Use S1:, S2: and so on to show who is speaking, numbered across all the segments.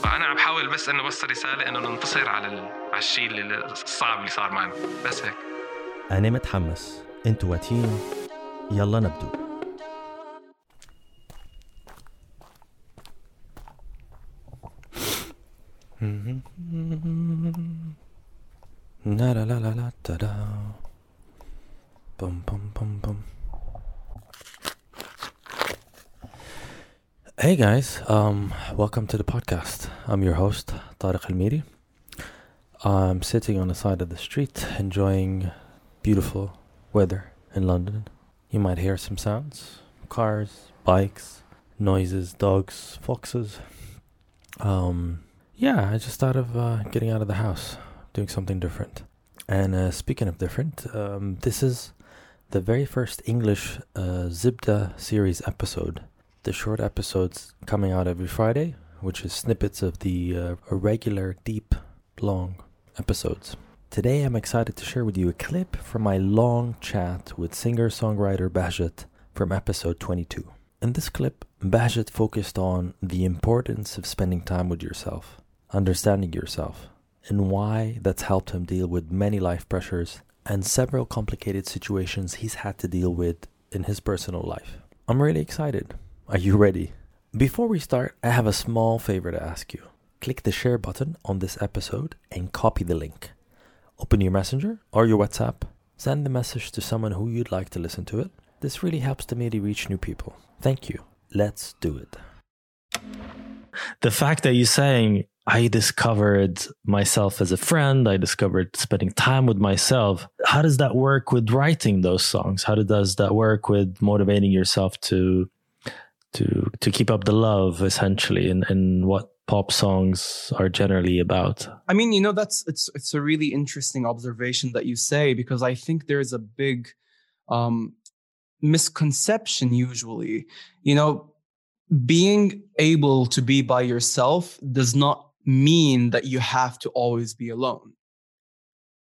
S1: الموضوع هذا
S2: أنا عم بحاول بس إنه أوصل رسالة إنه ننتصر على ال... على الشيء الصعب اللي صار معنا. بس هيك.
S3: أنا متحمس. أنتوا واتين. يلا نبدو. لا لا لا لا لا تا-دا. بوم بوم بوم. Hey guys, um, welcome to the podcast. I'm your host, Tariq Almiri. I'm sitting on the side of the street enjoying beautiful weather in London. You might hear some sounds cars, bikes, noises, dogs, foxes. Um, yeah, I just thought of uh, getting out of the house, doing something different. And uh, speaking of different, um, this is the very first English uh, Zibda series episode. The short episodes coming out every Friday, which is snippets of the uh, regular, deep, long episodes. Today, I'm excited to share with you a clip from my long chat with singer songwriter Bahjat from episode 22. In this clip, Bahjat focused on the importance of spending time with yourself, understanding yourself, and why that's helped him deal with many life pressures and several complicated situations he's had to deal with in his personal life. I'm really excited. Are you ready? Before we start, I have a small favor to ask you. Click the share button on this episode and copy the link. Open your messenger or your WhatsApp. Send the message to someone who you'd like to listen to it. This really helps the media reach new people. Thank you. Let's do it.
S4: the fact that you're saying I discovered myself as a friend, I discovered spending time with myself. How does that work with writing those songs? How does that work with motivating yourself to to to keep up the love essentially and, and what pop songs are generally about?
S5: I mean, you know, that's it's it's a really interesting observation that you say because I think there's a big um misconception usually. You know, being able to be by yourself does not mean that you have to always be alone.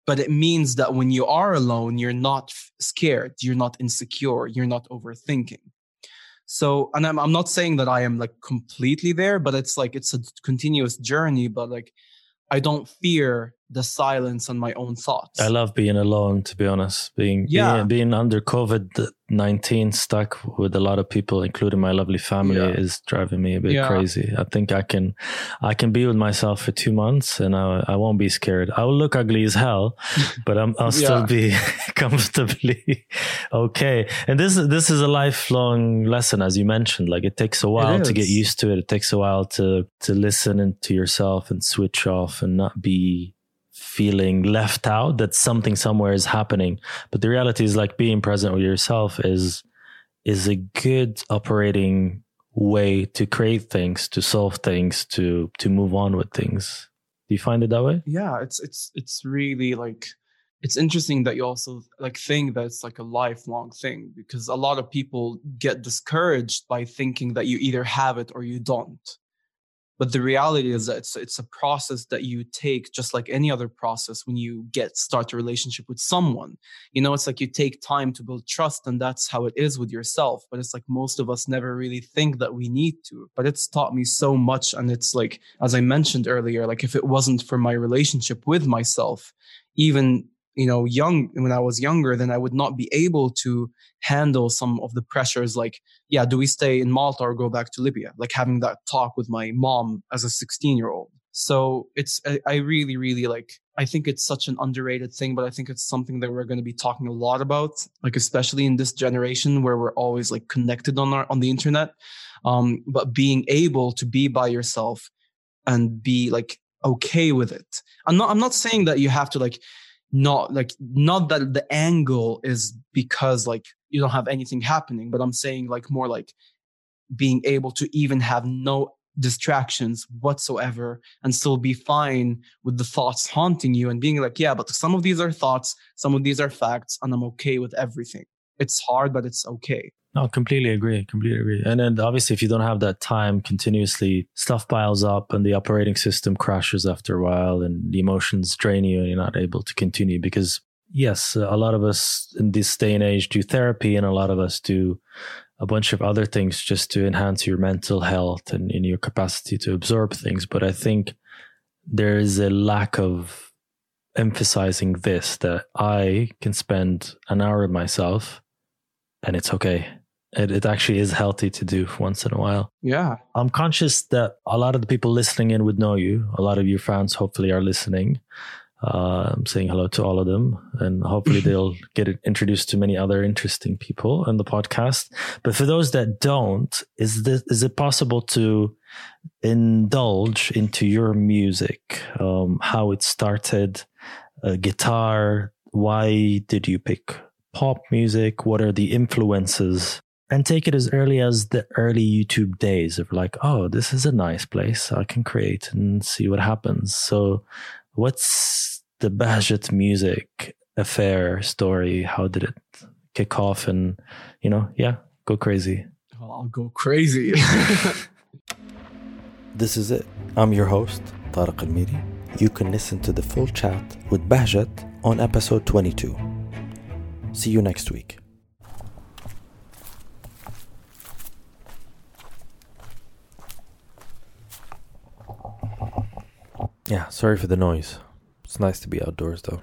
S5: But it means that when you are alone, you're not scared, you're not insecure, you're not overthinking. So, and I'm, I'm not saying that I am like completely there, but it's like it's a continuous journey. But like, I don't fear the silence and my own thoughts.
S4: I love being alone, to be honest. Being
S5: Yeah.
S4: being, being under COVID nineteen, stuck with a lot of people, including my lovely family,
S5: Yeah.
S4: is driving me a bit
S5: Yeah.
S4: crazy. I think I can, I can be with myself for two months, and I, I won't be scared. I will look ugly as hell, but I'm, I'll still
S5: Yeah.
S4: be comfortably okay. And this this is a lifelong lesson, as you mentioned. Like it takes a while to get used to it. It takes a while to to listen in- to yourself and switch off and not be feeling left out that something somewhere is happening. But the reality is like being present with yourself is is a good operating way to create things to solve things to to move on with things. Do you find it that way?
S5: Yeah it's it's it's really like it's interesting that you also like think that it's like a lifelong thing because a lot of people get discouraged by thinking that you either have it or you don't but the reality is that it's it's a process that you take just like any other process when you get start a relationship with someone. You know it's like you take time to build trust and that's how it is with yourself but it's like most of us never really think that we need to but it's taught me so much and it's like as i mentioned earlier like if it wasn't for my relationship with myself even you know young when i was younger then i would not be able to handle some of the pressures like yeah do we stay in malta or go back to libya? Like having that talk with my mom as a 16 year old so it's I, really really like i think it's such an underrated thing but i think it's something that we're going to be talking a lot about like especially in this generation where we're always like connected on our on the internet. Um but being able to be by yourself and be like okay with it. I'm not i'm not saying that you have to like not like not that the angle is because like you don't have anything happening but i'm saying like more like being able to even have no distractions whatsoever and still be fine with the thoughts haunting you and being like, yeah, but some of these are thoughts, some of these are facts, and I'm okay with everything. It's hard, but it's okay.
S4: No, completely agree. Completely agree. And then obviously, if you don't have that time continuously, stuff piles up and the operating system crashes after a while and the emotions drain you and you're not able to continue because yes, a lot of us in this day and age do therapy and a lot of us do a bunch of other things just to enhance your mental health and in your capacity to absorb things. But I think there is a lack of emphasizing this that I can spend an hour with myself and it's okay. It, it actually is healthy to do once in a while.
S5: Yeah.
S4: I'm conscious that a lot of the people listening in would know you. A lot of your fans hopefully are listening. Uh, I'm saying hello to all of them, and hopefully they'll get introduced to many other interesting people in the podcast. But for those that don't, is this is it possible to indulge into your music? Um, how it started, uh, guitar. Why did you pick pop music? What are the influences? And take it as early as the early YouTube days of like, oh, this is a nice place. I can create and see what happens. So, what's the Bahjat music affair story? How did it kick off? And, you know, yeah, go crazy.
S5: Oh, I'll go crazy.
S3: this is it. I'm your host, Tariq Al Miri. You can listen to the full chat with Bahjat on episode 22. See you next week. Yeah, sorry for the noise. It's nice to be outdoors though.